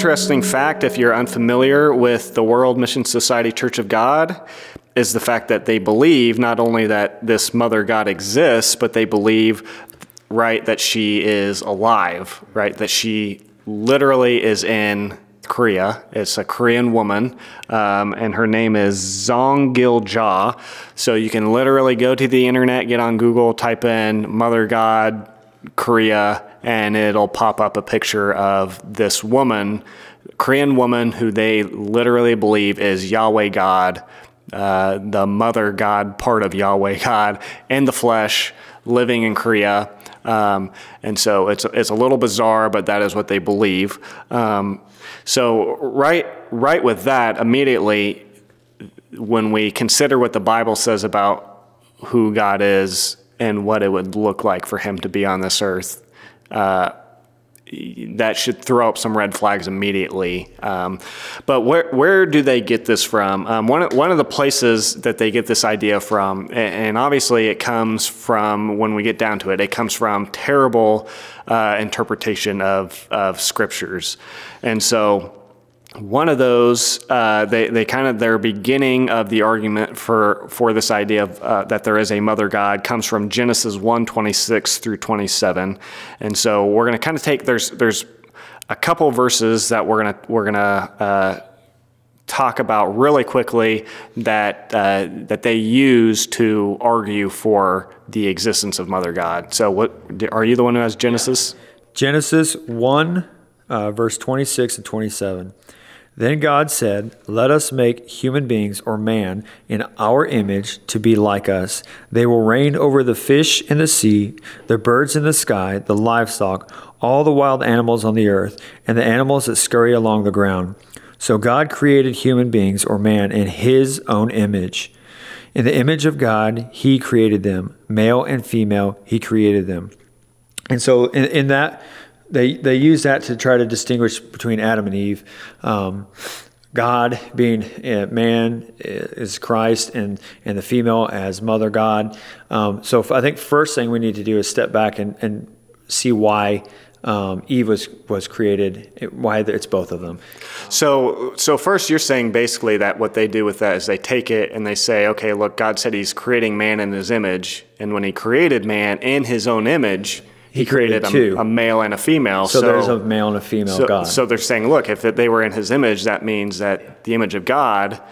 interesting fact, if you're unfamiliar with the World Mission Society Church of God, is the fact that they believe not only that this mother God exists, but they believe, right, that she is alive, right, that she literally is in Korea. It's a Korean woman, um, and her name is Zong Gil Ja. So you can literally go to the internet, get on Google, type in Mother God Korea, and it'll pop up a picture of this woman, Korean woman, who they literally believe is Yahweh God, uh, the Mother God part of Yahweh God in the flesh, living in Korea. Um, and so it's it's a little bizarre, but that is what they believe. Um, so right right with that, immediately when we consider what the Bible says about who God is and what it would look like for Him to be on this earth. Uh, that should throw up some red flags immediately. Um, but where where do they get this from? Um, one one of the places that they get this idea from, and, and, obviously it comes from when we get down to it, it comes from terrible uh, interpretation of of scriptures, and so one of those, uh, they, they kind of their beginning of the argument for for this idea of uh, that there is a mother God comes from Genesis 1, 26 through 27. And so we're going to kind of take, there's, there's a couple verses that we're going to, we're to, uh, talk about really quickly that uh, that they use to argue for the existence of Mother God. So, what are you the one who has Genesis? Genesis one, uh, verse twenty six and twenty seven. Then God said, Let us make human beings or man in our image to be like us. They will reign over the fish in the sea, the birds in the sky, the livestock, all the wild animals on the earth, and the animals that scurry along the ground. So God created human beings or man in his own image. In the image of God, he created them. Male and female, he created them. And so in, in that they they use that to try to distinguish between Adam and Eve. Um, God being uh, man is Christ, and and the female as Mother God. Um, so I think first thing we need to do is step back and, and see why um, Eve was was created, why it's both of them. So so first you're saying basically that what they do with that is they take it and they say, okay, look, God said He's creating man in His image, and when He created man in His own image he, created, created a, a, male and a female. So, so, there's a male and a female so, God. So they're saying, look, if they were in his image, that means that the image of God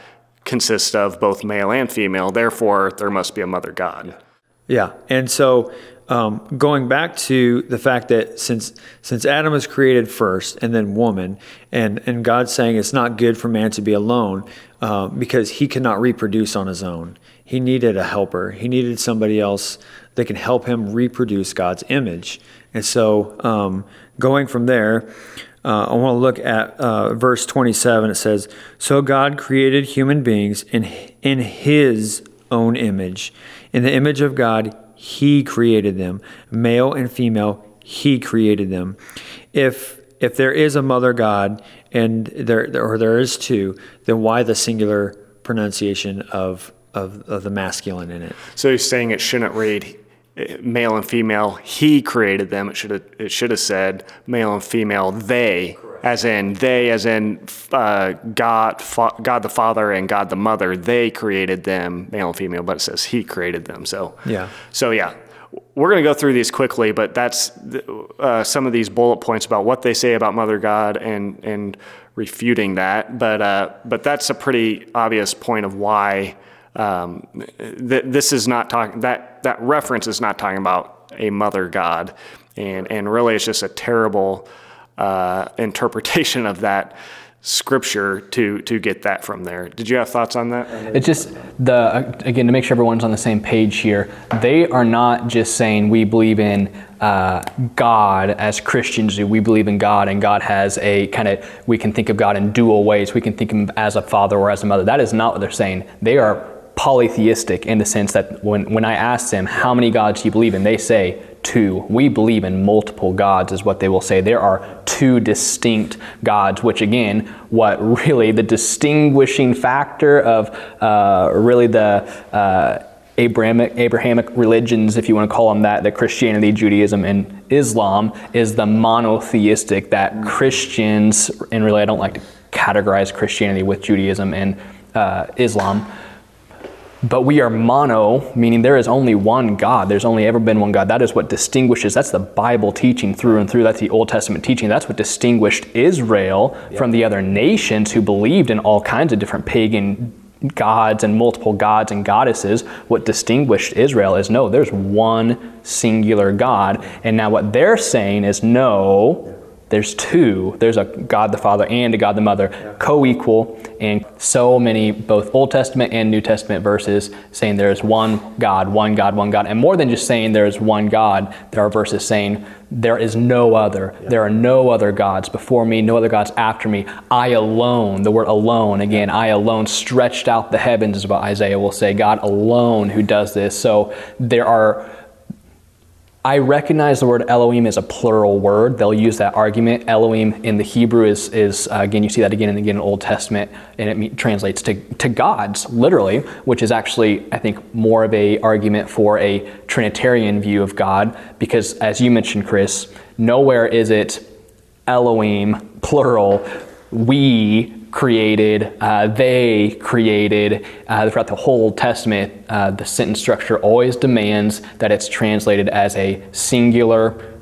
consists of both male and female. Therefore, there must be a mother God. Yeah, and so um, going back to the fact that since since Adam was created first and then woman, and and God saying it's not good for man to be alone uh, because he cannot reproduce on his own. He needed a helper. He needed somebody else that can help him reproduce God's image. And so, um, going from there, uh, I want to look at uh, verse 27. It says, So God created human beings in, in his own image. In the image of God, he created them. Male and female, he created them. If if there is a mother God and there or there is two, then why the singular pronunciation of of, of the masculine in it? So you're saying it shouldn't read male and female. He created them. It should have it should have said male and female. They, Correct. as in they, as in uh, God, fa- God the Father and God the Mother. They created them, male and female. But it says He created them. So yeah. So yeah, we're going to go through these quickly, but that's uh, some of these bullet points about what they say about Mother God and and refuting that. But uh, but that's a pretty obvious point of why um, th- this is not talking that that reference is not talking about a mother god, and and really it's just a terrible uh, interpretation of that scripture to to get that from there. Did you have thoughts on that? It's just the again to make sure everyone's on the same page here. They are not just saying we believe in uh, God as Christians do. We believe in God, and God has a kind of we can think of God in dual ways. We can think of Him as a father or as a mother. That is not what they're saying. They are polytheistic in the sense that when, when I ask them, how many gods do you believe in? They say, two. We believe in multiple gods, is what they will say. There are two distinct gods, which again, what really the distinguishing factor of uh, really the uh, Abrahamic, Abrahamic religions, if you want to call them that, the Christianity, Judaism, and Islam is the monotheistic that Christians, and really I don't like to categorize Christianity with Judaism and uh, Islam, but we are mono, meaning there is only one God. There's only ever been one God. That is what distinguishes, that's the Bible teaching through and through. That's the Old Testament teaching. That's what distinguished Israel from the other nations who believed in all kinds of different pagan gods and multiple gods and goddesses. What distinguished Israel is no, there's one singular God. And now what they're saying is no, there's two. There's a God the Father and a God the Mother, yeah. co equal, and so many, both Old Testament and New Testament verses saying there is one God, one God, one God. And more than just saying there is one God, there are verses saying there is no other. Yeah. There are no other gods before me, no other gods after me. I alone, the word alone, again, I alone stretched out the heavens, is what Isaiah will say. God alone who does this. So there are I recognize the word Elohim is a plural word. They'll use that argument. Elohim in the Hebrew is, is uh, again, you see that again and again in the Old Testament, and it translates to, to gods, literally, which is actually, I think, more of a argument for a Trinitarian view of God, because as you mentioned, Chris, nowhere is it Elohim, plural, we created, uh, they created. Uh, throughout the whole Testament, uh, the sentence structure always demands that it's translated as a singular,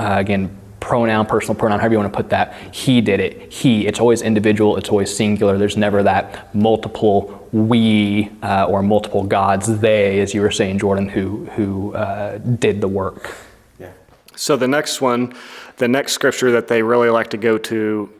uh, again, pronoun, personal pronoun, however you want to put that. He did it. He. It's always individual. It's always singular. There's never that multiple we uh, or multiple gods. They, as you were saying, Jordan, who who uh, did the work. Yeah. So the next one, the next scripture that they really like to go to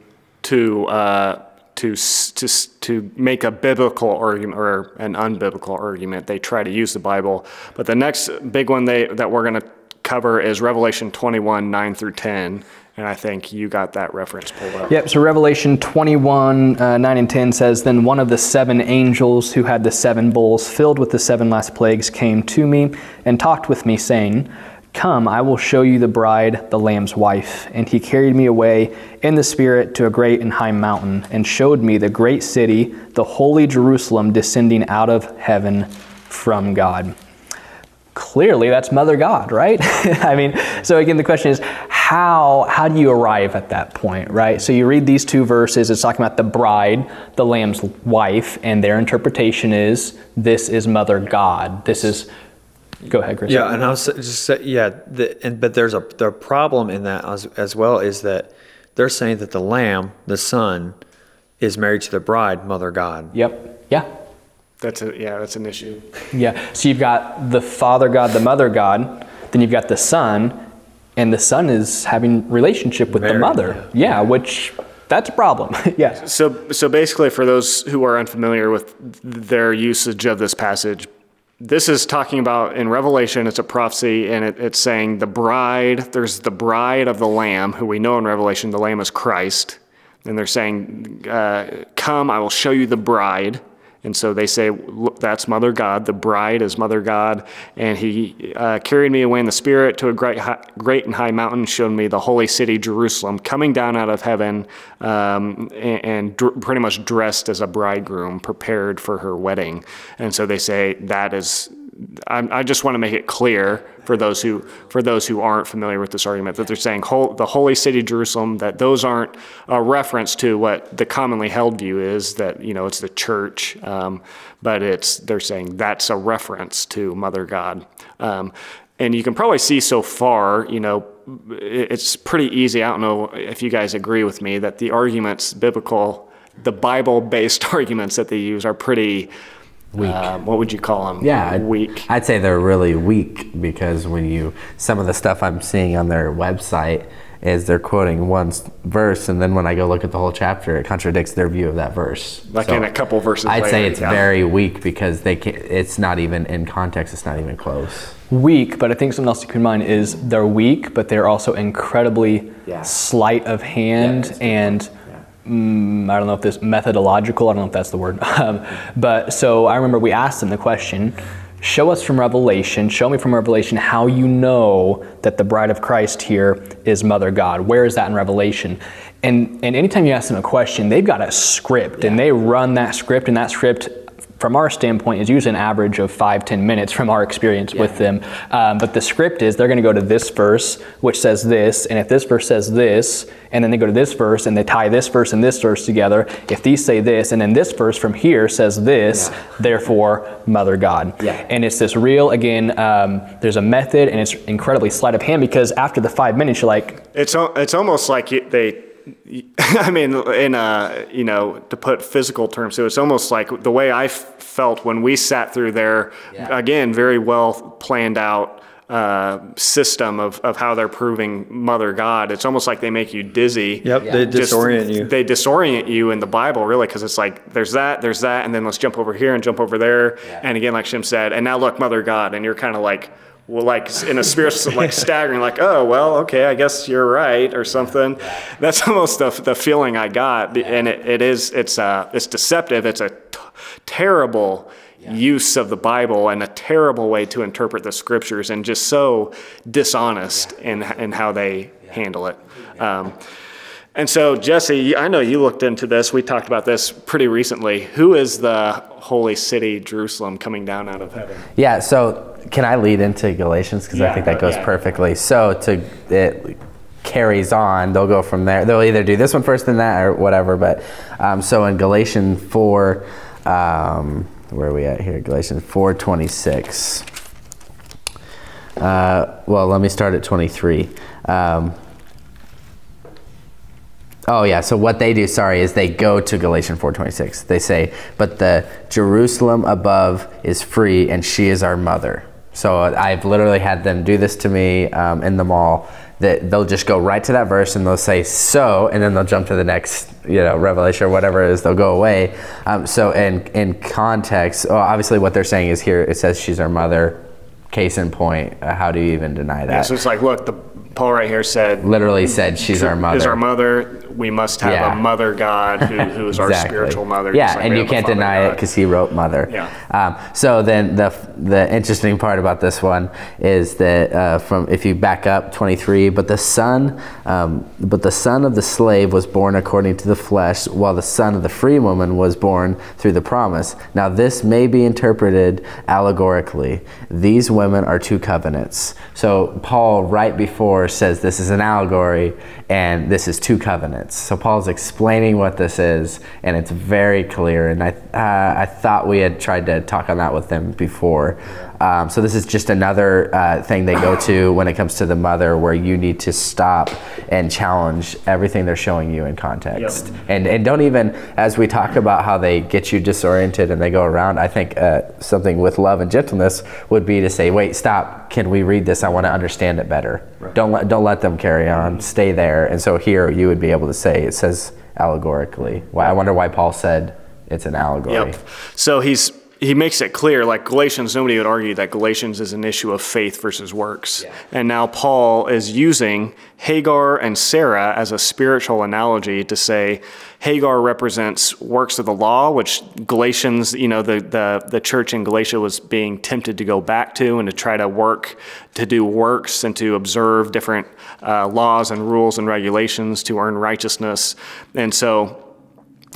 to uh, to, to, to make a biblical argument or an unbiblical argument. They try to use the Bible. But the next big one they, that we're going to cover is Revelation 21 9 through 10. And I think you got that reference pulled up. Yep. So Revelation 21, uh, 9 and 10 says Then one of the seven angels who had the seven bowls filled with the seven last plagues came to me and talked with me, saying, Come, I will show you the bride, the Lamb's wife. And he carried me away in the Spirit to a great and high mountain, and showed me the great city, the holy Jerusalem, descending out of heaven from God. Clearly, that's Mother God, right? I mean, so again, the question is, how, how do you arrive at that point, right? So you read these two verses, it's talking about the bride, the Lamb's wife, and their interpretation is this is Mother God. This is Go ahead, Chris. Yeah, and I was just say, yeah, the, and but there's a the problem in that as, as well is that they're saying that the lamb, the son, is married to the bride, mother God. Yep. Yeah. That's a yeah, that's an issue. Yeah. So you've got the Father God, the Mother God, then you've got the Son, and the Son is having relationship with Married, the mother. Yeah. yeah, which that's a problem. yeah. So so basically for those who are unfamiliar with their usage of this passage, this is talking about in Revelation, it's a prophecy, and it, it's saying the bride, there's the bride of the Lamb, who we know in Revelation, the Lamb is Christ. And they're saying, uh, Come, I will show you the bride. And so they say, that's Mother God. The bride is Mother God. And he uh, carried me away in the Spirit to a great, high, great and high mountain, showed me the holy city, Jerusalem, coming down out of heaven um, and, and pretty much dressed as a bridegroom, prepared for her wedding. And so they say that is I, I just want to make it clear for those who for those who aren't familiar with this argument that they're saying whole, the holy city Jerusalem that those aren't a reference to what the commonly held view is that you know it's the church, um, but it's they're saying that's a reference to Mother God, um, and you can probably see so far you know it's pretty easy. I don't know if you guys agree with me that the arguments biblical the Bible based arguments that they use are pretty weak. Um, what would you call them? Yeah, weak. I'd say they're really weak because when you some of the stuff I'm seeing on their website is they're quoting one verse, and then when I go look at the whole chapter, it contradicts their view of that verse. Like so in a couple verses. I'd later, say it's yeah. very weak because they can, It's not even in context. It's not even close. Weak, but I think something else to keep in mind is they're weak, but they're also incredibly yeah. sleight of hand yeah, and mm, I don't know if this methodological, I don't know if that's the word. Um, but so I remember we asked them the question show us from Revelation, show me from Revelation how you know that the bride of Christ here is Mother God. Where is that in Revelation? And, and anytime you ask them a question, they've got a script yeah. and they run that script, and that script from our standpoint is usually an average of five ten minutes from our experience with them. Um, but the script is they're going to go to this verse, which says this, and if this verse says this, and then they go to this verse and they tie this verse and this verse together. If these say this, and then this verse from here says this, therefore, Mother God. Yeah. And it's this real, again, um, there's a method and it's incredibly sleight of hand because after the five minutes, you're like, It's it's almost like they. I mean, in uh, you know, to put physical terms, so it's almost like the way I f- felt when we sat through their, Yeah. again, very well planned out uh, system of, of how they're proving Mother God. It's almost like they make you dizzy. Yep, they Just- disorient you. They disorient you in the Bible, really, because it's like there's that, there's that, and then let's jump over here and jump over there, and again, like Shim said, and now look, Mother God, and you're kind of like, well, like in a spirit, like staggering, like, oh, well, okay, I guess you're right, or something. That's almost the, the feeling I got, and it, it is, it's uh, it's deceptive. It's a t- terrible use of the Bible and a terrible way to interpret the scriptures, and just so dishonest in in how they handle it. Um, and so, Jesse, I know you looked into this. We talked about this pretty recently. Who is the holy city, Jerusalem, coming down out of heaven? Yeah, so can I lead into Galatians? Because I think that goes yeah. perfectly. So to it carries on, they'll go from there. They'll either do this one first, then that, or whatever. But um, so in Galatians 4, um, where are we at here? Galatians 4:26. Uh, well, let me start at 23. Um, Oh yeah, so what they do, sorry, is they go to Galatians 4:26. They say, "But the Jerusalem above is free, and she is our mother." So I've literally had them do this to me um, in the mall. That they'll just go right to that verse and they'll say so, and then they'll jump to the next, you know, revelation or whatever it is. They'll go away. Um, so in in context, well, obviously what they're saying is here it says she's our mother. Case in point, uh, how do you even deny that? So it's like, look, the Paul right here said, literally said she's our mother. is our mother. We must have Yeah. a mother God who, who is our spiritual mother. Yeah, like and you can't deny it because he wrote mother. Yeah. Um, so then the the interesting part about this one is that uh, from if you back up 23, but the son, um, but the son of the slave was born according to the flesh, while the son of the free woman was born through the promise. Now this may be interpreted allegorically. These women are two covenants. So Paul right before says this is an allegory and this is two covenants. So Paul's explaining what this is, and it's very clear. And I, uh, I thought we had tried to talk on that with them before. Um, so this is just another uh, thing they go to when it comes to the mother, where you need to stop and challenge everything they're showing you in context. And and don't even as we talk about how they get you disoriented and they go around. I think uh, something with love and gentleness would be to say, wait, stop. Can we read this? I want to understand it better. Don't let don't let them carry on. Stay there. And so here you would be able to say it says allegorically. Why I wonder why Paul said it's an allegory. Yep. So he's he makes it clear, like Galatians, nobody would argue that Galatians is an issue of faith versus works. And now Paul is using Hagar and Sarah as a spiritual analogy to say Hagar represents works of the law, which Galatians, you know, the, the, the church in Galatia was being tempted to go back to and to try to work, to do works and to observe different uh, laws and rules and regulations to earn righteousness. And so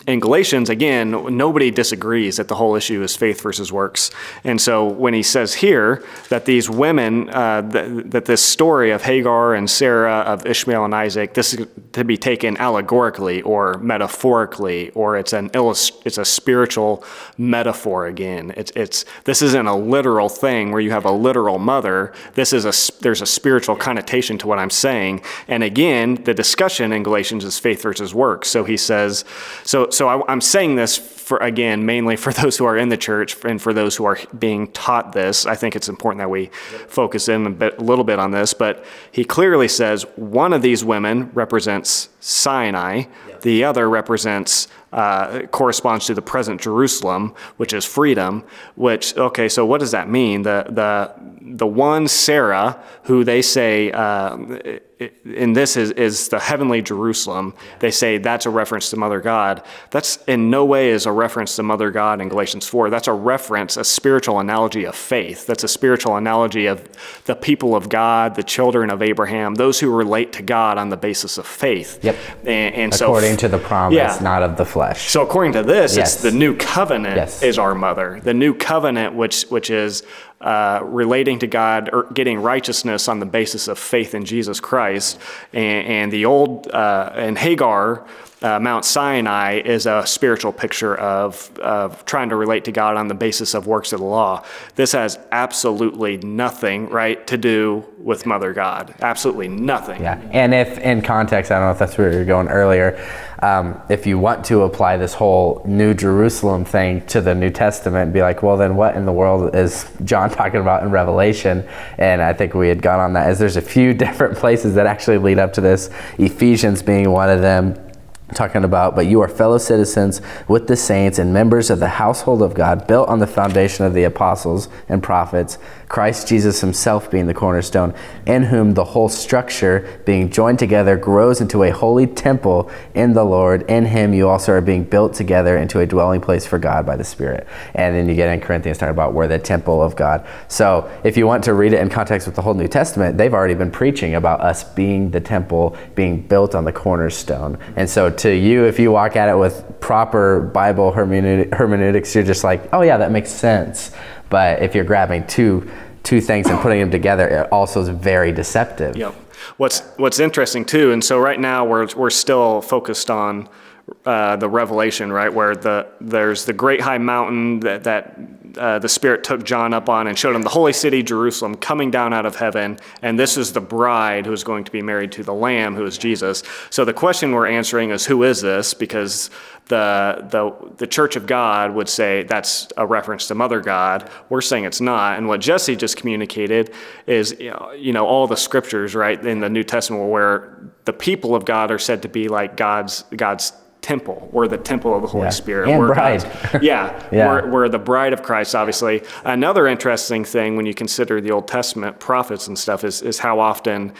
in Galatians, again, nobody disagrees that the whole issue is faith versus works. And so when he says here that these women, uh, that, that this story of Hagar and Sarah, of Ishmael and Isaac, this is to be taken allegorically or metaphorically, or it's an illust- it's a spiritual metaphor again. It's, it's this isn't a literal thing where you have a literal mother. This is a there's a spiritual connotation to what I'm saying. And again, the discussion in Galatians is faith versus works. So he says, so so I, I'm saying this for again mainly for those who are in the church and for those who are being taught this. I think it's important that we focus in a, bit, a little bit on this. But he clearly says one of these women represents Sinai, the other represents uh, corresponds to the present Jerusalem, which is freedom. Which okay, so what does that mean? The the the one Sarah, who they say um, in this is, is the heavenly Jerusalem. They say that's a reference to Mother God. That's in no way is a reference to Mother God in Galatians 4. That's a reference, a spiritual analogy of faith. That's a spiritual analogy of the people of God, the children of Abraham, those who relate to God on the basis of faith. Yep. And, and so According to the promise, Yeah. not of the flesh. So according to this, Yes. it's the new covenant Yes. is our mother. The new covenant, which which is uh, relating to God or getting righteousness on the basis of faith in Jesus Christ, and, and the old uh, and Hagar. Uh, Mount Sinai is a spiritual picture of, of trying to relate to God on the basis of works of the law. This has absolutely nothing, right, to do with Mother God. Absolutely nothing. Yeah, and if in context, I don't know if that's where you're going earlier. Um, if you want to apply this whole New Jerusalem thing to the New Testament, be like, well, then what in the world is John talking about in Revelation? And I think we had gone on that. As there's a few different places that actually lead up to this. Ephesians being one of them talking about, but you are fellow citizens with the saints and members of the household of God, built on the foundation of the apostles and prophets, Christ Jesus himself being the cornerstone, in whom the whole structure, being joined together, grows into a holy temple in the Lord. In him you also are being built together into a dwelling place for God by the Spirit. And then you get in Corinthians talking about we're the temple of God. So if you want to read it in context with the whole New Testament, they've already been preaching about us being the temple, being built on the cornerstone. And so to you, if you walk at it with proper Bible hermeneutics, you're just like, oh yeah, that makes sense. But if you're grabbing two two things and putting them together, it also is very deceptive. Yep. What's What's interesting too, and so right now we're we're still focused on uh, the revelation, right? Where the there's the great high mountain that that uh, the Spirit took John up on and showed him the holy city Jerusalem coming down out of heaven, and this is the bride who is going to be married to the Lamb, who is Jesus. So the question we're answering is, who is this? Because the the the Church of God would say that's a reference to Mother God. We're saying it's not. And what Jesse just communicated is, you know, all the scriptures, right, in the New Testament where the people of God are said to be like God's God's temple. We're the temple of the Holy Yeah. Spirit. And we're bride. Yeah, Yeah. We're, we're the bride of Christ, obviously. Another interesting thing when you consider the Old Testament prophets and stuff is, is how often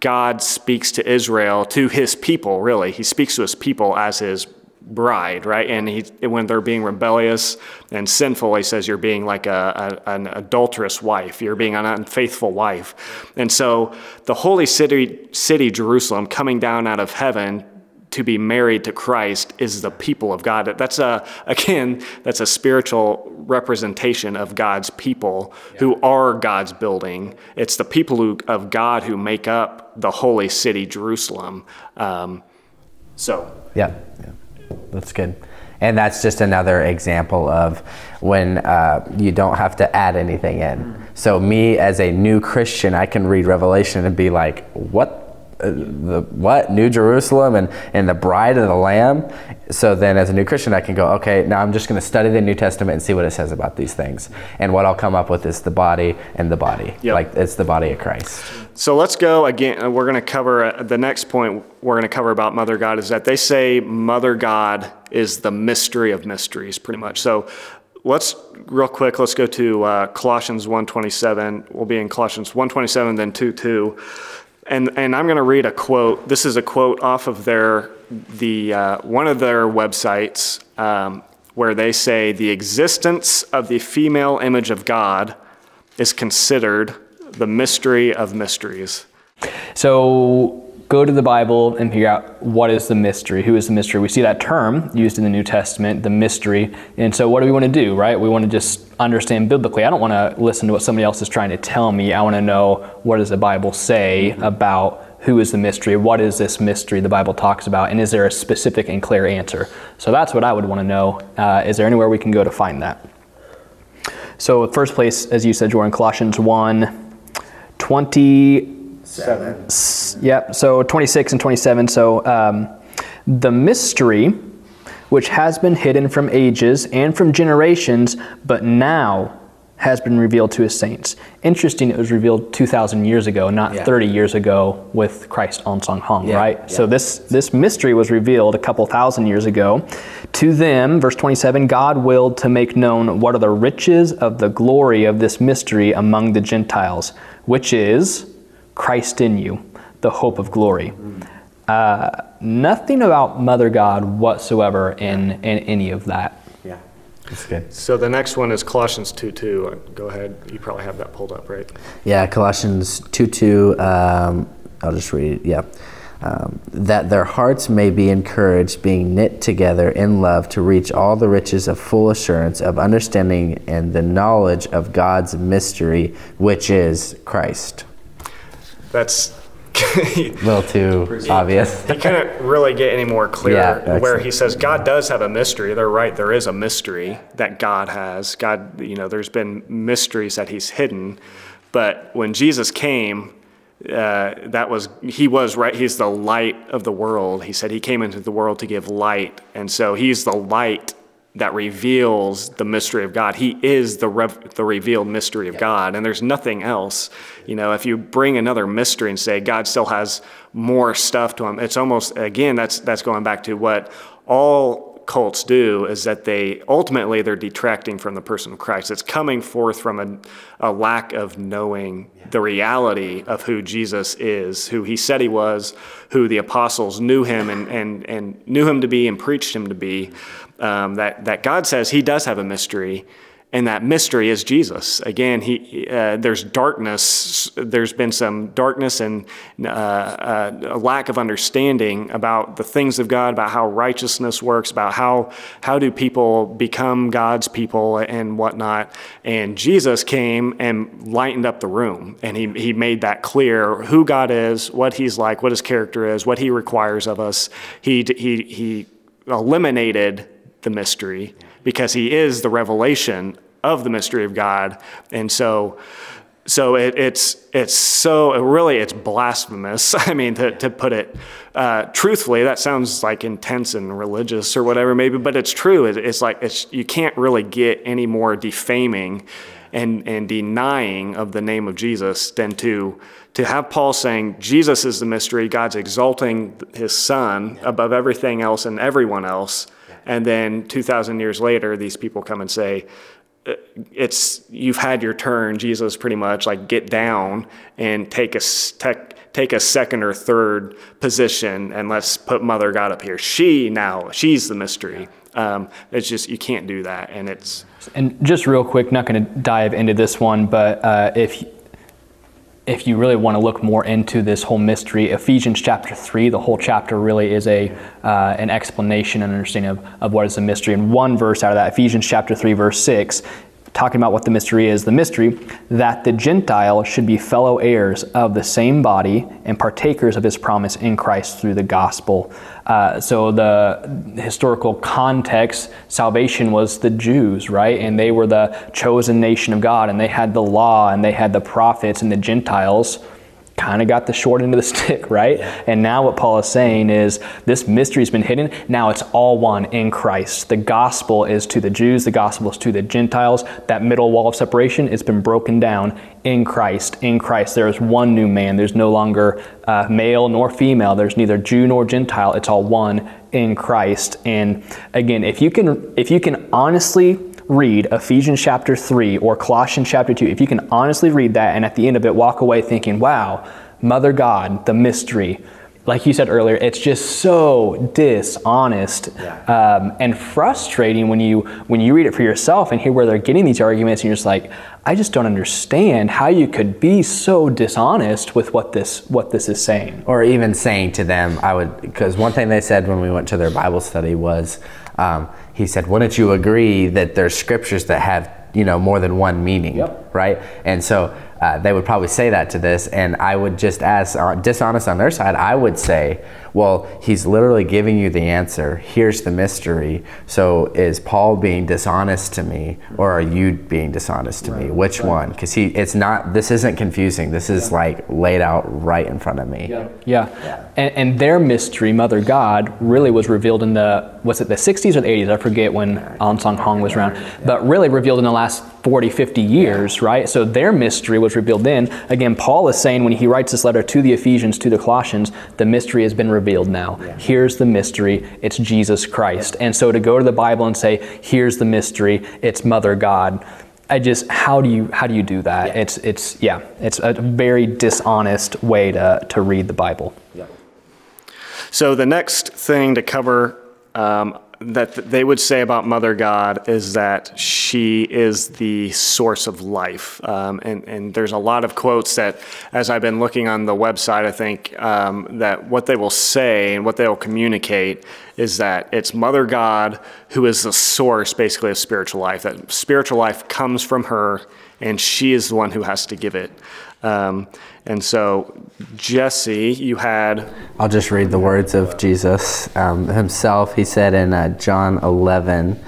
God speaks to Israel, to his people, really. He speaks to his people as his bride, right? And he, when they're being rebellious and sinful, he says, You're being like a, a, an adulterous wife, you're being an unfaithful wife. And so the holy city, city, Jerusalem, coming down out of heaven to be married to Christ is the people of God. That's a again, that's a spiritual representation of God's people who are God's building. It's the people who, of God who make up the holy city, Jerusalem. Um, so, Yeah, yeah, that's good. And that's just another example of when uh, you don't have to add anything in. So, me as a new Christian, I can read Revelation and be like, what? The what New Jerusalem and, and the bride of the Lamb. So then, as a new Christian, I can go, okay, now I'm just going to study the New Testament and see what it says about these things. And what I'll come up with is the body and the body, Yep. like it's the body of Christ. so let's go again. uh, We're going to cover uh, the next point we're going to cover about Mother God is that they say Mother God is the mystery of mysteries, pretty much. So let's real quick. Let's go to uh, Colossians 1:27. We'll be in Colossians 1:27, then 2:2. And, and I'm going to read a quote. This is a quote off of their the uh, one of their websites um, where they say the existence of the female image of God is considered the mystery of mysteries. So go to the Bible and figure out what is the mystery, who is the mystery. We see that term used in the New Testament, the mystery. And so what do we want to do, right? We want to just understand biblically. I don't want to listen to what somebody else is trying to tell me. I want to know what does the Bible say about who is the mystery, what is this mystery the Bible talks about, and is there a specific and clear answer? So that's what I would want to know. Uh, is there anywhere we can go to find that? So, first place, as you said, Jordan, Colossians 1 20. S- Yep, so 26 and 27. So, um, the mystery which has been hidden from ages and from generations, but now has been revealed to his saints. Interesting, it was revealed 2,000 years ago, not Yeah. 30 years ago with Christ Ahn Sahng-hong, Yeah, right? yeah. So this this mystery was revealed a couple thousand years ago. To them, verse 27, God willed to make known what are the riches of the glory of this mystery among the Gentiles, which is Christ in you, the hope of glory. Uh, nothing about Mother God whatsoever in, in any of that. Yeah, that's good. So the next one is Colossians 2 2. Go ahead. You probably have that pulled up, right? Yeah, Colossians 2 2. Um, I'll just read it. Yeah. um, that their hearts may be encouraged, being knit together in love, to reach all the riches of full assurance of understanding and the knowledge of God's mystery, which is Christ. That's A little too obvious. he couldn't really get any more clear Yeah, where he says God does have a mystery. They're right, there is a mystery that God has. God, you know, there's been mysteries that he's hidden. But when Jesus came, uh, that was he was right. He's the light of the world. He said he came into the world to give light, and so he's the light that reveals the mystery of God. He is the rev- the revealed mystery of God, and there's nothing else. You know, if you bring another mystery and say God still has more stuff to him, it's almost again that's that's going back to what all cults do is that they ultimately they're detracting from the person of Christ. It's coming forth from a, a lack of knowing the reality of who Jesus is, who he said he was, who the apostles knew him and, and, and knew him to be and preached him to be. Um, that, that God says he does have a mystery, and that mystery is Jesus. Again, he, uh, there's darkness. There's been some darkness and uh, uh, a lack of understanding about the things of God, about how righteousness works, about how how do people become God's people and whatnot. And Jesus came and lightened up the room, and he he made that clear who God is, what He's like, what His character is, what He requires of us. He he he eliminated the mystery because he is the revelation of the mystery of God. And so, so it, it's it's so really it's blasphemous. I mean, to, to put it uh, truthfully, that sounds like intense and religious or whatever, maybe, but it's true. It, it's like it's you can't really get any more defaming and and denying of the name of Jesus than to to have Paul saying Jesus is the mystery. God's exalting His Son above everything else and everyone else. And then 2,000 years later, these people come and say, uh, it's you've had your turn jesus pretty much like get down and take a tech, take a second or third position and let's put mother god up here. She now she's the mystery. Um, it's just you can't do that. And it's And just real quick, not going to dive into this one, but uh, if if you really want to look more into this whole mystery, Ephesians chapter three, the whole chapter really is a uh, an explanation and understanding of, of what is the mystery. And one verse out of that, Ephesians chapter three, verse six, talking about what the mystery is, the mystery that the Gentile should be fellow heirs of the same body and partakers of his promise in Christ through the gospel. Uh, so the historical context, salvation was the Jews, right? And they were the chosen nation of God, and they had the law, and they had the prophets, and the Gentiles kind of got the short end of the stick, right? And now what Paul is saying is this mystery's been hidden. Now it's all one in Christ. The gospel is to the Jews, the gospel is to the Gentiles. That middle wall of separation, it's been broken down in Christ. In Christ, there is one new man. There's no longer uh, male nor female. There's neither Jew nor Gentile. It's all one in Christ. And again, if you can, if you can honestly read Ephesians chapter 3 or Colossians chapter 2, if you can honestly read that and at the end of it walk away thinking, wow, Mother God, the mystery, like you said earlier, it's just so dishonest um, and frustrating when you when you read it for yourself and hear where they're getting these arguments, and you're just like, I just don't understand how you could be so dishonest with what this what this is saying. or even saying to them, I would, because one thing they said when we went to their Bible study was, um, he said, wouldn't you agree that there's scriptures that have, you know, more than one meaning, Yep. right? And so uh, they would probably say that to this, and I would just ask, uh, dishonest on their side, I would say, well, he's literally giving you the answer. Here's the mystery. So is Paul being dishonest to me, or are you being dishonest to me? Which one? Because he, it's not. This isn't confusing. This is like laid out right in front of me. Yeah. And, and their mystery, Mother God, really was revealed in the, was it the 60s or the 80s? I forget when Ahn Sahng-hong was around, but really revealed in the last 40, 50 years, right? So their mystery was revealed then. Again, Paul is saying when he writes this letter to the Ephesians, to the Colossians, the mystery has been revealed now. Here's the mystery it's Jesus Christ. And so to go to the Bible and say, here's the mystery, it's Mother God. I just how do you how do you do that? It's it's yeah, it's a very dishonest way to to read the Bible. Yeah. So the next thing to cover um, that they would say about Mother God is that she is the source of life. Um, and, and there's a lot of quotes that, as I've been looking on the website, I think um, that what they will say and what they will communicate is that it's Mother God who is the source, basically, of spiritual life. That spiritual life comes from her, and she is the one who has to give it. Um, and so, Jesse, you had. I'll just read the words of Jesus um, himself. He said in uh, John 11,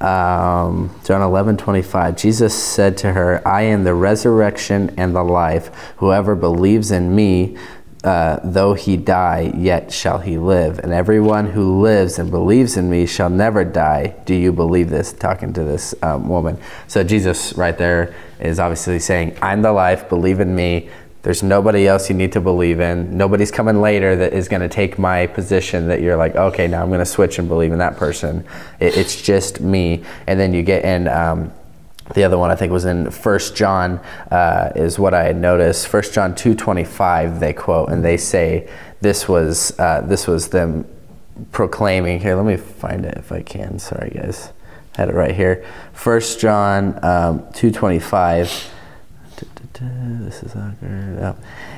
um, John 11, 25, Jesus said to her, I am the resurrection and the life. Whoever believes in me, uh, though he die, yet shall he live. And everyone who lives and believes in me shall never die. Do you believe this? Talking to this um, woman. So Jesus, right there, is obviously saying, I'm the life, believe in me. There's nobody else you need to believe in. Nobody's coming later that is going to take my position that you're like, okay, now I'm going to switch and believe in that person. It, it's just me. And then you get in. Um, the other one I think was in First John uh, is what I had noticed. First John two twenty five they quote and they say this was uh, this was them proclaiming. Here, let me find it if I can. Sorry, guys, I had it right here. First John um, two twenty five this is.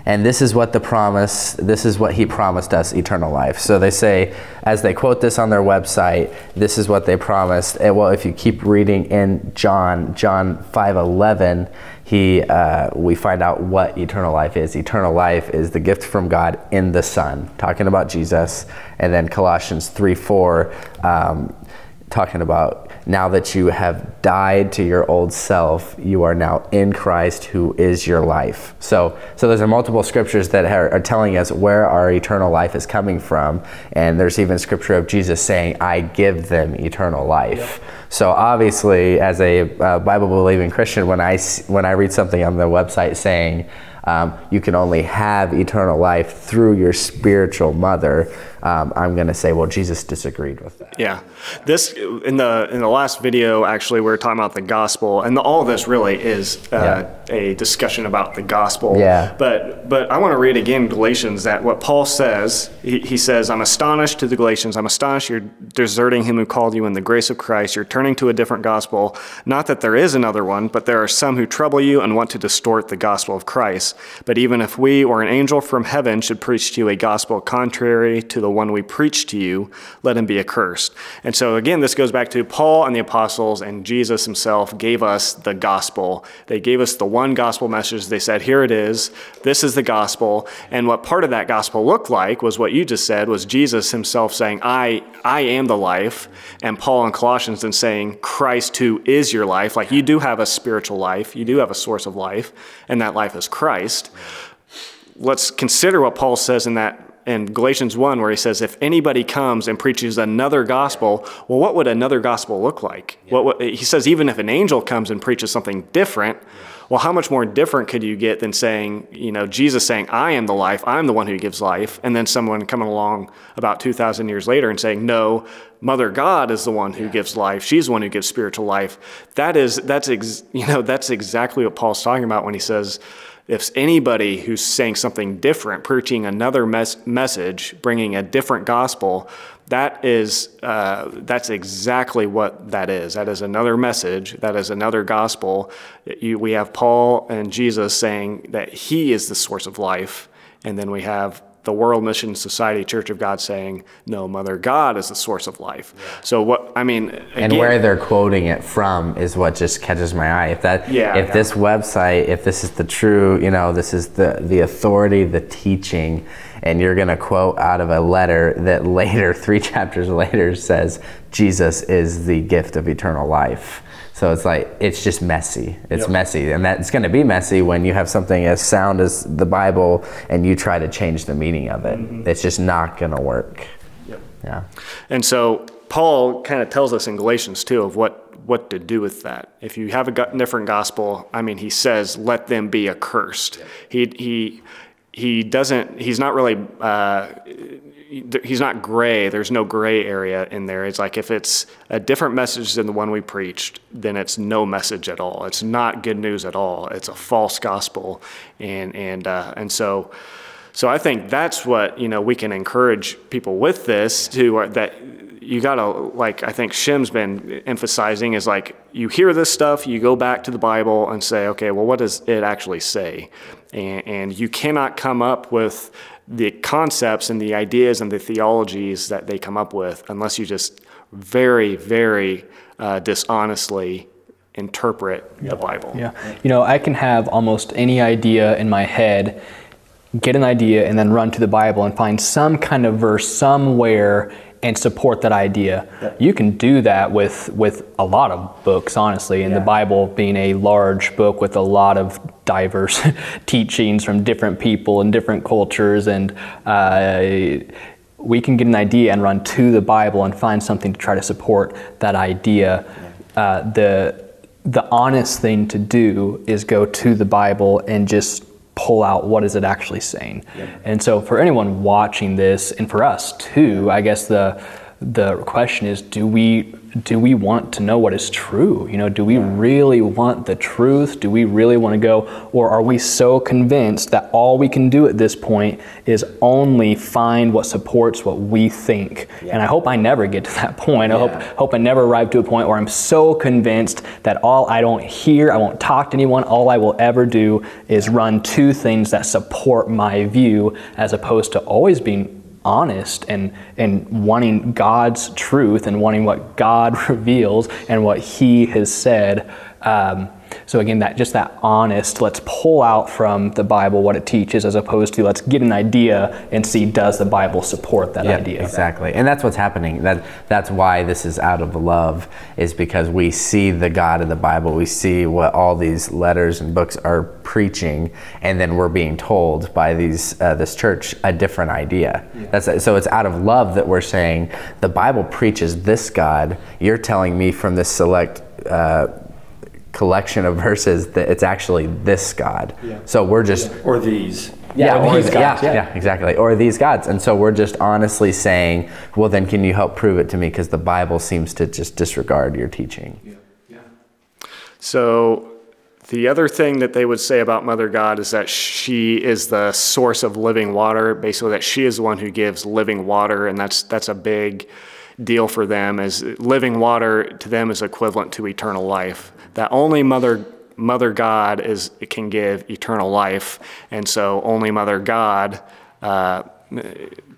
And this is what the promise, this is what he promised us eternal life. So they say, as they quote this on their website, this is what they promised. And well, if you keep reading in John, John 5:11, he uh, we find out what eternal life is. Eternal life is the gift from God in the Son, talking about Jesus. And then Colossians 3:4, um, talking about now that you have died to your old self, you are now in Christ who is your life. So, so there's multiple scriptures that are, are, telling us where our eternal life is coming from. And there's even scripture of Jesus saying, I give them eternal life. So obviously, as a uh, Bible believing Christian, when I, when I read something on the website saying, um, you can only have eternal life through your spiritual mother. Um, I'm going to say, well, Jesus disagreed with that. Yeah, this in the in the last video actually we are talking about the gospel, and the, all of this really is uh, yeah. a discussion about the gospel. Yeah. But but I want to read again Galatians that what Paul says. He, he says, "I'm astonished to the Galatians. I'm astonished you're deserting him who called you in the grace of Christ. You're turning to a different gospel. Not that there is another one, but there are some who trouble you and want to distort the gospel of Christ." But even if we or an angel from heaven should preach to you a gospel contrary to the one we preach to you, let him be accursed. And so, again, this goes back to Paul and the apostles, and Jesus himself gave us the gospel. They gave us the one gospel message. They said, Here it is. This is the gospel. And what part of that gospel looked like was what you just said was Jesus himself saying, I, I am the life. And Paul in Colossians then saying, Christ who is your life. Like you do have a spiritual life, you do have a source of life, and that life is Christ. Let's consider what Paul says in that in Galatians 1 where he says if anybody comes and preaches another gospel, well what would another gospel look like? Yeah. What, he says even if an angel comes and preaches something different, well how much more different could you get than saying, you know, Jesus saying I am the life, I'm the one who gives life, and then someone coming along about 2000 years later and saying no, Mother God is the one who yeah. gives life. She's the one who gives spiritual life. That is that's ex, you know, that's exactly what Paul's talking about when he says if anybody who's saying something different, preaching another mes- message, bringing a different gospel, that is uh, that's exactly what that is. That is another message. That is another gospel. You, we have Paul and Jesus saying that He is the source of life, and then we have the World Mission Society Church of God saying, no, Mother God is the source of life. So what I mean, again, and where they're quoting it from is what just catches my eye. If that, yeah, if yeah. this website, if this is the true, you know, this is the the authority, the teaching, and you're going to quote out of a letter that later, three chapters later, says Jesus is the gift of eternal life so it's like it's just messy. It's yep. messy, and that's going to be messy when you have something as sound as the Bible and you try to change the meaning of it. Mm-hmm. It's just not going to work. Yep. Yeah. And so Paul kind of tells us in Galatians too of what what to do with that. If you have a different gospel, I mean, he says, "Let them be accursed." Yep. He he he doesn't. He's not really. Uh, he's not gray. There's no gray area in there. It's like if it's a different message than the one we preached, then it's no message at all. It's not good news at all. It's a false gospel, and and uh, and so So I think that's what you know we can encourage people with this to uh, that you gotta like I think Shim's been emphasizing is like you hear this stuff, you go back to the Bible and say, okay, well, what does it actually say? And, and you cannot come up with the concepts and the ideas and the theologies that they come up with unless you just very, very uh, dishonestly interpret the Bible. Yeah. You know, I can have almost any idea in my head, get an idea, and then run to the Bible and find some kind of verse somewhere and support that idea. You can do that with with a lot of books, honestly, and yeah. the Bible being a large book with a lot of diverse teachings from different people and different cultures, and uh, we can get an idea and run to the Bible and find something to try to support that idea. Yeah. Uh, the the honest thing to do is go to the Bible and just pull out what is it actually saying. Yep. And so for anyone watching this and for us too, I guess the the question is do we do we want to know what is true? You know, do we really want the truth? Do we really want to go? Or are we so convinced that all we can do at this point is only find what supports what we think? Yeah. And I hope I never get to that point. I hope, hope I never arrive to a point where I'm so convinced that all I don't hear, I won't talk to anyone, all I will ever do is run to things that support my view as opposed to always being honest and, and wanting God's truth and wanting what God reveals and what He has said. Um, so again, that just that honest, let's pull out from the Bible what it teaches, as opposed to let's get an idea and see does the Bible support that yeah, idea. Exactly, and that's what's happening. That that's why this is out of love, is because we see the God of the Bible, we see what all these letters and books are preaching, and then we're being told by these uh, this church a different idea. Yeah. That's so it's out of love that we're saying the Bible preaches this God. You're telling me from this select. Uh, collection of verses that it's actually this God. Yeah. So we're just or these. Yeah, yeah, or these gods. Yeah, yeah, exactly. Or these gods. And so we're just honestly saying, well, then can you help prove it to me? Because the Bible seems to just disregard your teaching. Yeah. yeah. So the other thing that they would say about Mother God is that she is the source of living water, basically that she is the one who gives living water, and that's that's a big deal for them as living water to them is equivalent to eternal life that only Mother Mother God is can give eternal life, and so only Mother God. Uh,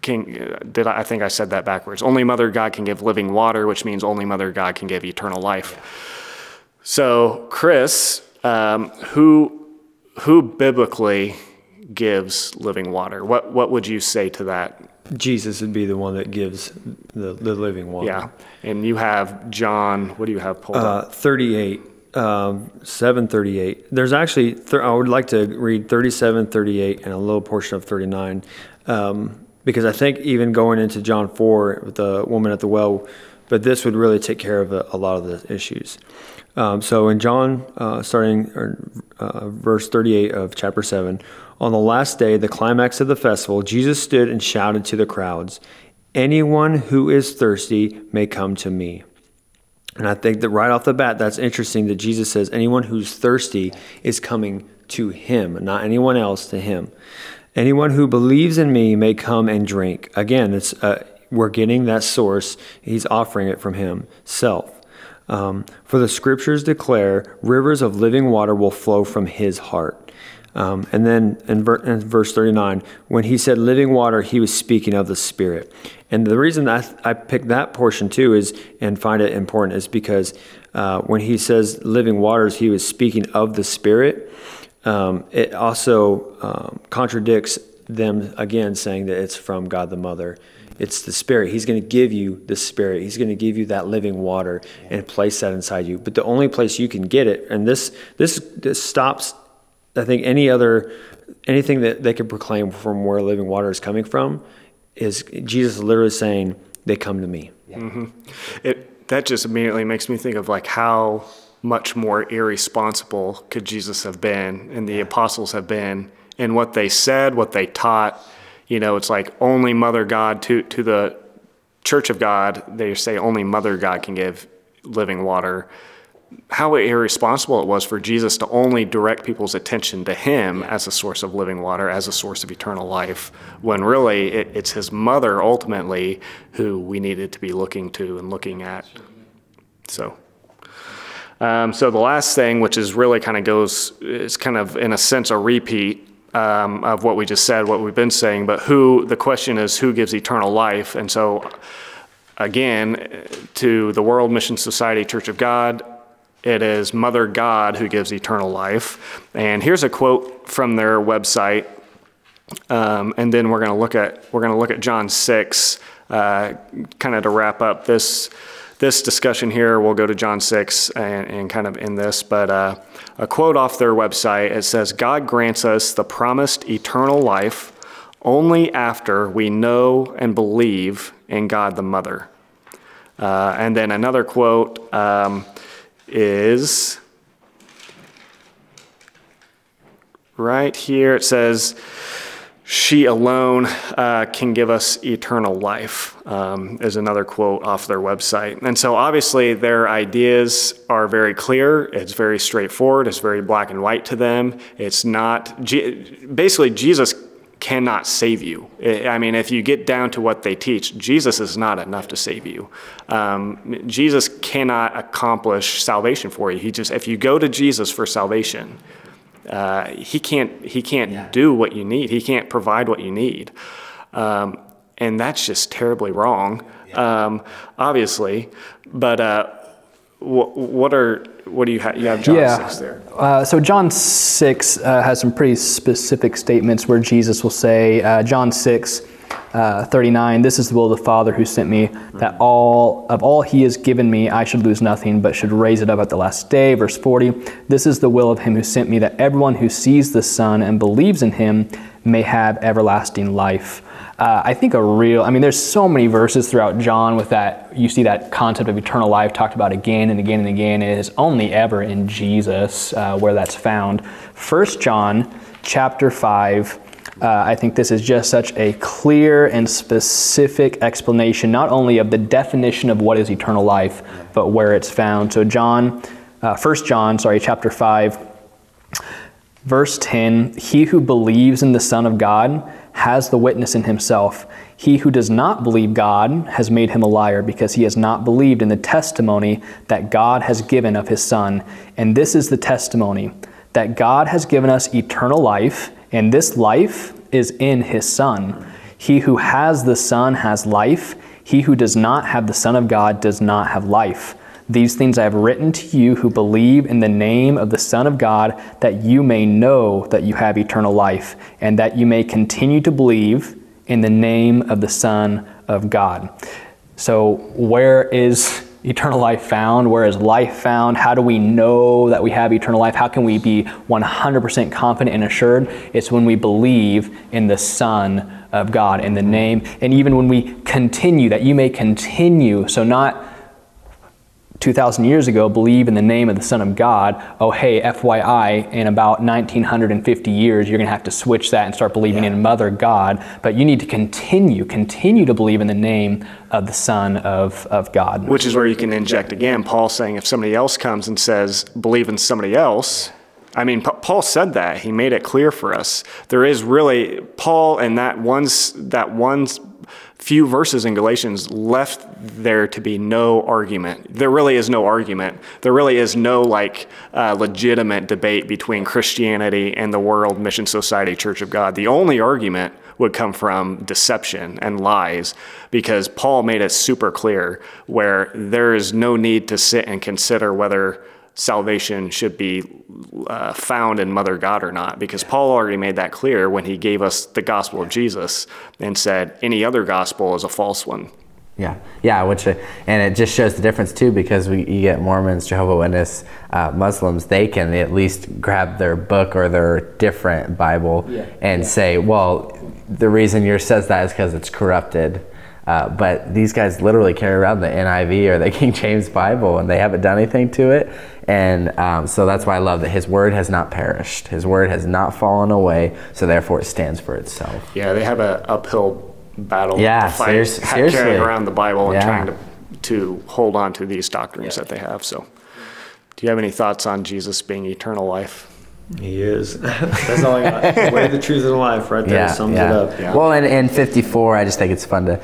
can, did I, I think I said that backwards? Only Mother God can give living water, which means only Mother God can give eternal life. So, Chris, um, who who biblically gives living water? What what would you say to that? Jesus would be the one that gives the, the living water. Yeah, and you have John. What do you have pulled uh? Thirty-eight um, 738. There's actually, th- I would like to read 37, 38, and a little portion of 39. Um, because I think even going into John 4 with the woman at the well, but this would really take care of a, a lot of the issues. Um, so in John, uh, starting uh, verse 38 of chapter 7, on the last day, the climax of the festival, Jesus stood and shouted to the crowds, Anyone who is thirsty may come to me. And I think that right off the bat, that's interesting that Jesus says anyone who's thirsty is coming to him, not anyone else to him. Anyone who believes in me may come and drink. Again, it's uh, we're getting that source. He's offering it from himself. Um, for the scriptures declare rivers of living water will flow from his heart. Um, and then in, ver- in, verse 39, when he said living water, he was speaking of the Spirit. And the reason I, th- I picked that portion too is, and find it important, is because uh, when he says living waters, he was speaking of the Spirit. Um, it also um, contradicts them again, saying that it's from God the Mother. It's the Spirit. He's going to give you the Spirit. He's going to give you that living water and place that inside you. But the only place you can get it, and this this, this stops I think any other anything that they could proclaim from where living water is coming from is Jesus literally saying, "They come to me." Yeah. Mm-hmm. It that just immediately makes me think of like how much more irresponsible could Jesus have been and the apostles have been in what they said, what they taught. You know, it's like only Mother God to to the Church of God. They say only Mother God can give living water how irresponsible it was for Jesus to only direct people's attention to him as a source of living water, as a source of eternal life, when really it, it's his mother ultimately who we needed to be looking to and looking at. So. Um, so the last thing, which is really kind of goes, is kind of in a sense a repeat um, of what we just said, what we've been saying, but who, the question is who gives eternal life? And so, again, to the World Mission Society Church of God, it is Mother God who gives eternal life. And here's a quote from their website. Um, and then we're going to look at we're going to look at John six, uh, kind of to wrap up this this discussion here. We'll go to John six and, and kind of end this, but uh, a quote off their website. It says, "God grants us the promised eternal life only after we know and believe in God the Mother." Uh, and then another quote. Um, is right here. It says, She alone uh, can give us eternal life, um, is another quote off their website. And so obviously their ideas are very clear. It's very straightforward. It's very black and white to them. It's not, basically, Jesus cannot save you. I mean, if you get down to what they teach, Jesus is not enough to save you. Um, Jesus cannot accomplish salvation for you. He just, if you go to Jesus for salvation, uh, he can't, he can't yeah. do what you need. He can't provide what you need. Um, and that's just terribly wrong, yeah. um, obviously. But uh, what, what are what do you have? You have John yeah. 6 there. Uh, so John 6 uh, has some pretty specific statements where Jesus will say, uh, John 6, uh, 39, this is the will of the Father who sent me, that all of all he has given me, I should lose nothing, but should raise it up at the last day. Verse 40, this is the will of him who sent me, that everyone who sees the Son and believes in him may have everlasting life. Uh, I think a real, I mean, there's so many verses throughout John with that, you see that concept of eternal life talked about again and again and again. It is only ever in Jesus uh, where that's found. First John chapter 5, uh, I think this is just such a clear and specific explanation, not only of the definition of what is eternal life, but where it's found. So, John, uh, 1 John, sorry, chapter 5, verse 10 He who believes in the Son of God has the witness in himself. He who does not believe God has made him a liar because he has not believed in the testimony that God has given of his Son. And this is the testimony that God has given us eternal life, and this life is in his Son. He who has the Son has life. He who does not have the Son of God does not have life. These things I have written to you who believe in the name of the Son of God, that you may know that you have eternal life, and that you may continue to believe in the name of the Son of God. So, where is eternal life found? Where is life found? How do we know that we have eternal life? How can we be 100% confident and assured? It's when we believe in the Son of God, in the name, and even when we continue, that you may continue. So, not 2,000 years ago believe in the name of the Son of God, oh, hey, FYI, in about 1950 years, you're going to have to switch that and start believing yeah. in Mother God. But you need to continue, continue to believe in the name of the Son of, of God. Which is where you can inject again, Paul saying if somebody else comes and says, believe in somebody else, I mean, Paul said that. He made it clear for us. There is really, Paul and that one, that one few verses in Galatians left there to be no argument. There really is no argument. There really is no like uh, legitimate debate between Christianity and the World Mission Society Church of God. The only argument would come from deception and lies because Paul made it super clear where there is no need to sit and consider whether salvation should be uh, found in Mother God or not, because Paul already made that clear when he gave us the gospel of Jesus and said any other gospel is a false one. Yeah, yeah, which uh, and it just shows the difference too because we you get Mormons, Jehovah Witness, uh, Muslims. They can at least grab their book or their different Bible yeah. and yeah. say, well, the reason yours says that is because it's corrupted. Uh, but these guys literally carry around the NIV or the King James Bible and they haven't done anything to it. And um, so that's why I love that his word has not perished. His word has not fallen away, so therefore it stands for itself. Yeah, they have an uphill battle yeah, to fight, seriously, seriously. carrying around the Bible and yeah. trying to, to hold on to these doctrines yeah. that they have. So Do you have any thoughts on Jesus being eternal life? He is. That's all I got. The way, the truth, and life, right there sums it up. Yeah. Well, and in 54, I just think it's fun to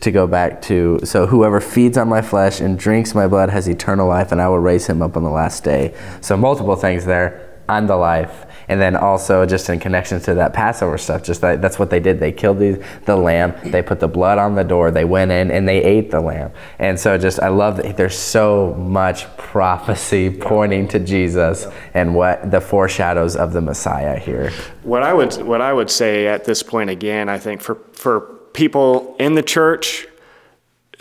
to go back to. So whoever feeds on my flesh and drinks my blood has eternal life, and I will raise him up on the last day. So multiple things there. I'm the life. And then also just in connection to that Passover stuff, just that, that's what they did. They killed the, the lamb. They put the blood on the door. They went in and they ate the lamb. And so just I love that there's so much prophecy pointing to Jesus and what the foreshadows of the Messiah here. What I would what I would say at this point again, I think for for people in the church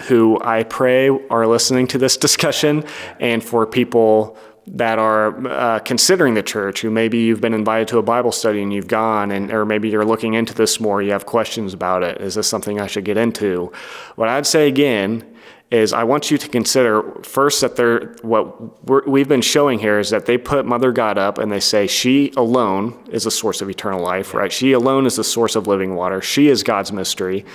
who I pray are listening to this discussion, and for people that are uh, considering the church, who maybe you've been invited to a Bible study and you've gone, and or maybe you're looking into this more, you have questions about it. Is this something I should get into? What I'd say again is I want you to consider first that they're what we have been showing here is that they put Mother God up and they say she alone is a source of eternal life, right? She alone is the source of living water. She is God's mystery.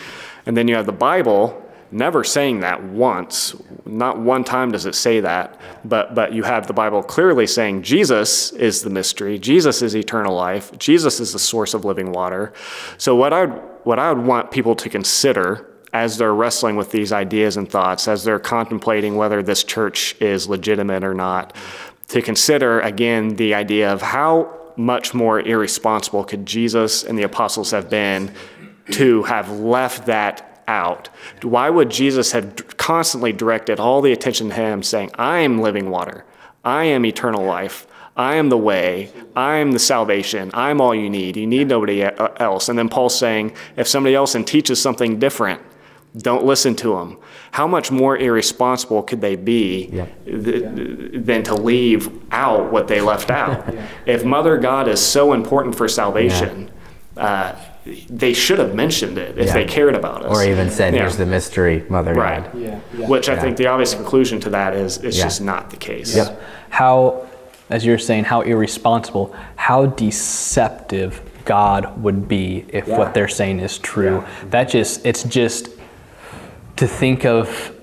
And then you have the Bible never saying that once. Not one time does it say that, but but you have the Bible clearly saying Jesus is the mystery. Jesus is eternal life. Jesus is the source of living water. So what I would what I would want people to consider as they're wrestling with these ideas and thoughts, as they're contemplating whether this church is legitimate or not, to consider again the idea of how much more irresponsible could Jesus and the apostles have been to have left that out. Why would Jesus have constantly directed all the attention to him, saying, I am living water, I am eternal life, I am the way, I am the salvation, I'm all you need, you need nobody else. And then Paul's saying, if somebody else and teaches something different, don't listen to them. How much more irresponsible could they be yeah. th- than to leave out what they left out? yeah. If Mother God is so important for salvation, yeah. uh, they should have mentioned it if yeah. they cared about us. Or even said, here's the mystery, Mother right. God. Yeah. yeah. Which I think the obvious conclusion to that is it's just not the case. Yep. How, as you're saying, how irresponsible, how deceptive God would be if what they're saying is true. That just, it's just to think of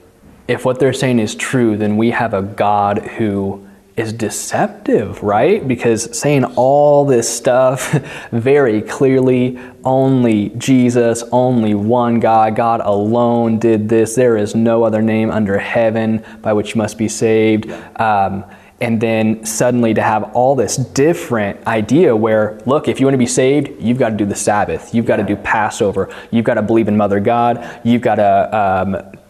if what they're saying is true, then we have a God who is deceptive, right? Because saying all this stuff very clearly, only Jesus, only one God, God alone did this. There is no other name under heaven by which you must be saved. Um, and then suddenly to have all this different idea where, look, if you want to be saved, you've got to do the Sabbath, you've got to do Passover, you've got to believe in Mother God, you've got to um,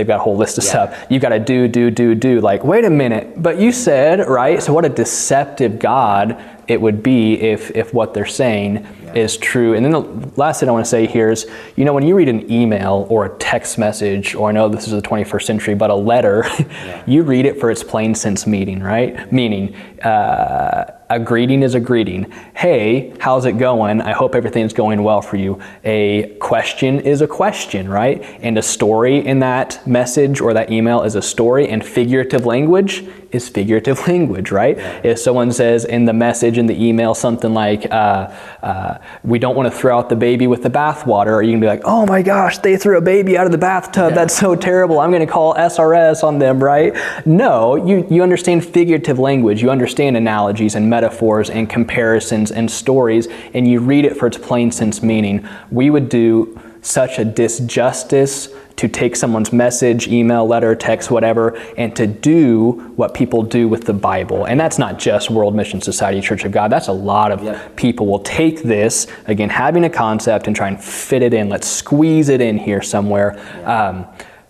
they've got a whole list of yeah. stuff. You've got to do, do, do, do. Like, wait a minute, but you said, right? So, what a deceptive God it would be if, if what they're saying yeah. is true. And then the last thing I want to say here is you know, when you read an email or a text message, or I know this is the 21st century, but a letter, yeah. you read it for its plain sense meaning, right? Meaning, uh, a greeting is a greeting. Hey, how's it going? I hope everything's going well for you. A question is a question, right? And a story in that message or that email is a story, and figurative language is figurative language, right? If someone says in the message in the email something like, uh, uh, "We don't want to throw out the baby with the bathwater," are you gonna be like, "Oh my gosh, they threw a baby out of the bathtub. Yeah. That's so terrible. I'm gonna call SRS on them," right? No, you you understand figurative language. You understand analogies and metaphors and comparisons and stories, and you read it for its plain sense meaning. We would do such a disjustice to take someone's message, email, letter, text, whatever, and to do what people do with the Bible. And that's not just World Mission Society Church of God. That's a lot of yep. people will take this, again, having a concept and try and fit it in. Let's squeeze it in here somewhere. Um,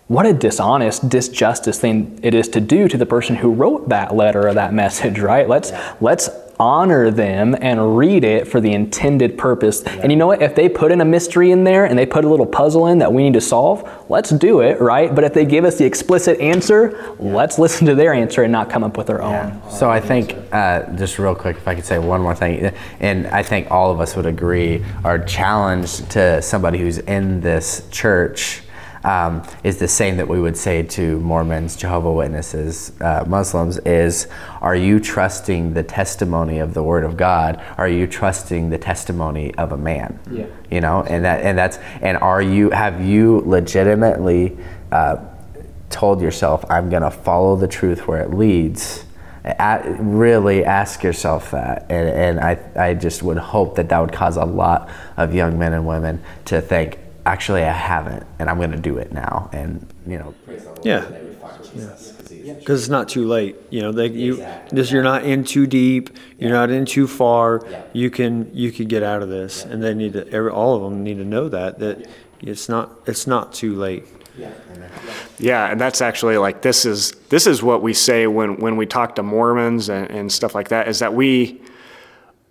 what a dishonest, disjustice thing it is to do to the person who wrote that letter or that message, right? Let's yeah. let's honor them and read it for the intended purpose. Yeah. And you know what? If they put in a mystery in there and they put a little puzzle in that we need to solve, let's do it, right? But if they give us the explicit answer, yeah. let's listen to their answer and not come up with our yeah. own. So I think, uh, just real quick, if I could say one more thing, and I think all of us would agree, our challenge to somebody who's in this church um, is the same that we would say to Mormons, Jehovah Witnesses, uh, Muslims is are you trusting the testimony of the Word of God? Are you trusting the testimony of a man? Yeah. You know, and that and that's and are you have you legitimately uh, told yourself I'm going to follow the truth where it leads? a- really ask yourself that. And, and I, I just would hope that that would cause a lot of young men and women to think, actually, I haven't, and I'm going to do it now. And, you know, Yeah. Because it's not too late. You know, they, you this you're not in too deep. You're not in too far. You can you can get out of this, and they need to. Every, all of them need to know that that it's not it's not too late. Yeah, and that's actually like this is this is what we say when when we talk to Mormons and, and stuff like that is that we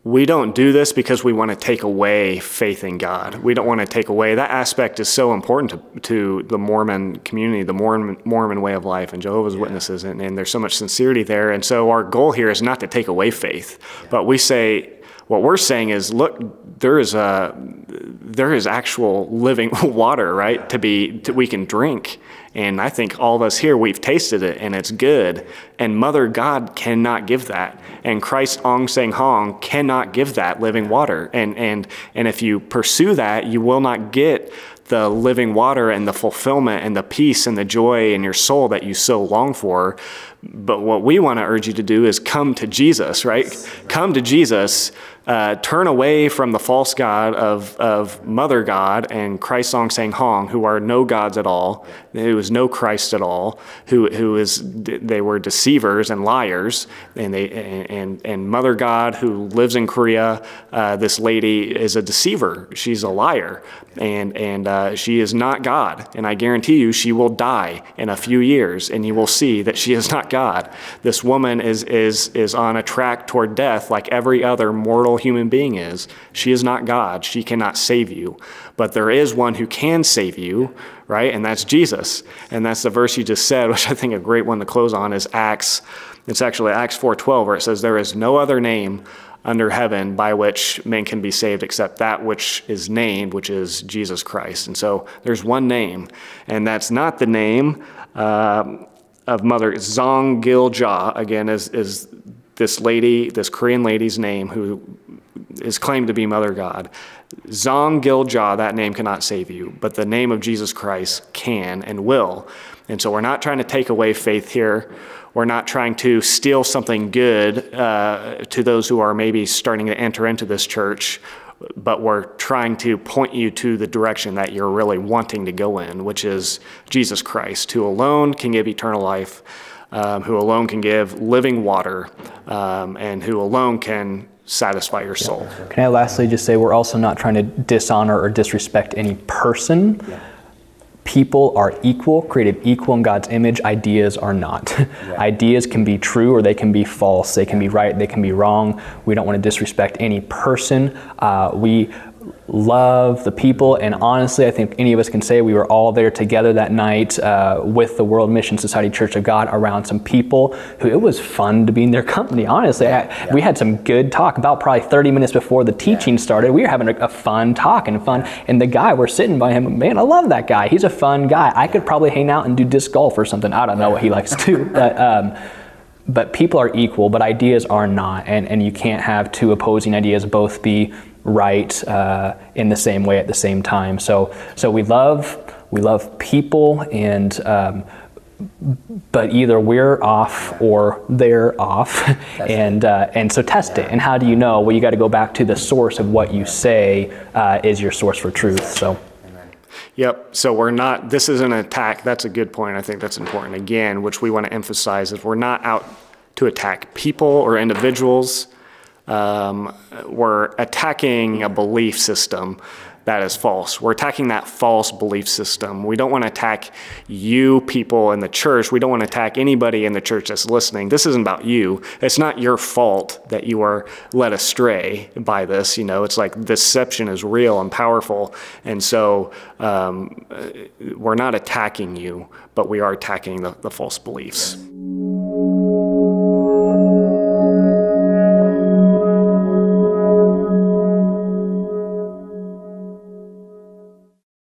we don't do this because we want to take away faith in God. We don't want to take away that aspect is so important to, to the Mormon community, the Mormon Mormon way of life, and Jehovah's Witnesses, and, and there's so much sincerity there. And so our goal here is not to take away faith, but we say what we're saying is, look, there is a there is actual living water, right? To be to, we can drink. And I think all of us here, we've tasted it and it's good. And Mother God cannot give that. And Christ Ahn Sahng-hong cannot give that living water. And, and, and if you pursue that, you will not get the living water and the fulfillment and the peace and the joy in your soul that you so long for. But what we want to urge you to do is come to Jesus, right? Come to Jesus. Uh, turn away from the false god of, of Mother God and Christ Ahn Sahng-hong, who are no gods at all, who is no Christ at all, who, who is they were deceivers and liars, and they and and Mother God who lives in Korea. Uh, this lady is a deceiver. She's a liar, and and uh, she is not God. And I guarantee you, she will die in a few years, and you will see that she is not God. This woman is is is on a track toward death, like every other mortal human being is. She is not God. She cannot save you. But there is one who can save you, right? And that's Jesus. And that's the verse you just said, which I think a great one to close on is Acts. It's actually Acts 4:12 where it says there is no other name under heaven by which men can be saved except that which is named, which is Jesus Christ. And so there's one name, and that's not the name uh, of Mother Zahng Gil-jah, again, is, is this lady, this Korean lady's name who is claimed to be Mother God. Zahng Gil-jah, that name cannot save you, but the name of Jesus Christ can and will. And so we're not trying to take away faith here. We're not trying to steal something good uh, to those who are maybe starting to enter into this church, but we're trying to point you to the direction that you're really wanting to go in, which is Jesus Christ, who alone can give eternal life, um, who alone can give living water, um, and who alone can satisfy your soul. Can I lastly just say we're also not trying to dishonor or disrespect any person. People are equal, created equal in God's image. Ideas are not. Ideas can be true or they can be false. They can be right, they can be wrong. We don't want to disrespect any person. Uh, we love the people, and honestly, I think any of us can say we were all there together that night uh, with the World Mission Society Church of God around some people who it was fun to be in their company. Honestly, I, we had some good talk. About probably 30 minutes before the teaching started, we were having a, a fun talk and fun. And the guy we're sitting by him, man, I love that guy. He's a fun guy. I could probably hang out and do disc golf or something. I don't know what he likes to do, but. Um, but people are equal, but ideas are not, and, and you can't have two opposing ideas both be right uh, in the same way at the same time. So, so we love we love people, and um, but either we're off or they're off, and uh, and so test it. And how do you know? Well, you got to go back to the source of what you say uh, is your source for truth. So. Yep. So we're not, this is an attack. That's a good point. I think that's important. Again, which we want to emphasize is we're not out to attack people or individuals. Um, we're attacking a belief system that is false. We're attacking that false belief system. We don't want to attack you people in the church. We don't want to attack anybody in the church that's listening. This isn't about you. It's not your fault that you are led astray by this. You know, it's like deception is real and powerful. And so um, we're not attacking you, but we are attacking the, the false beliefs.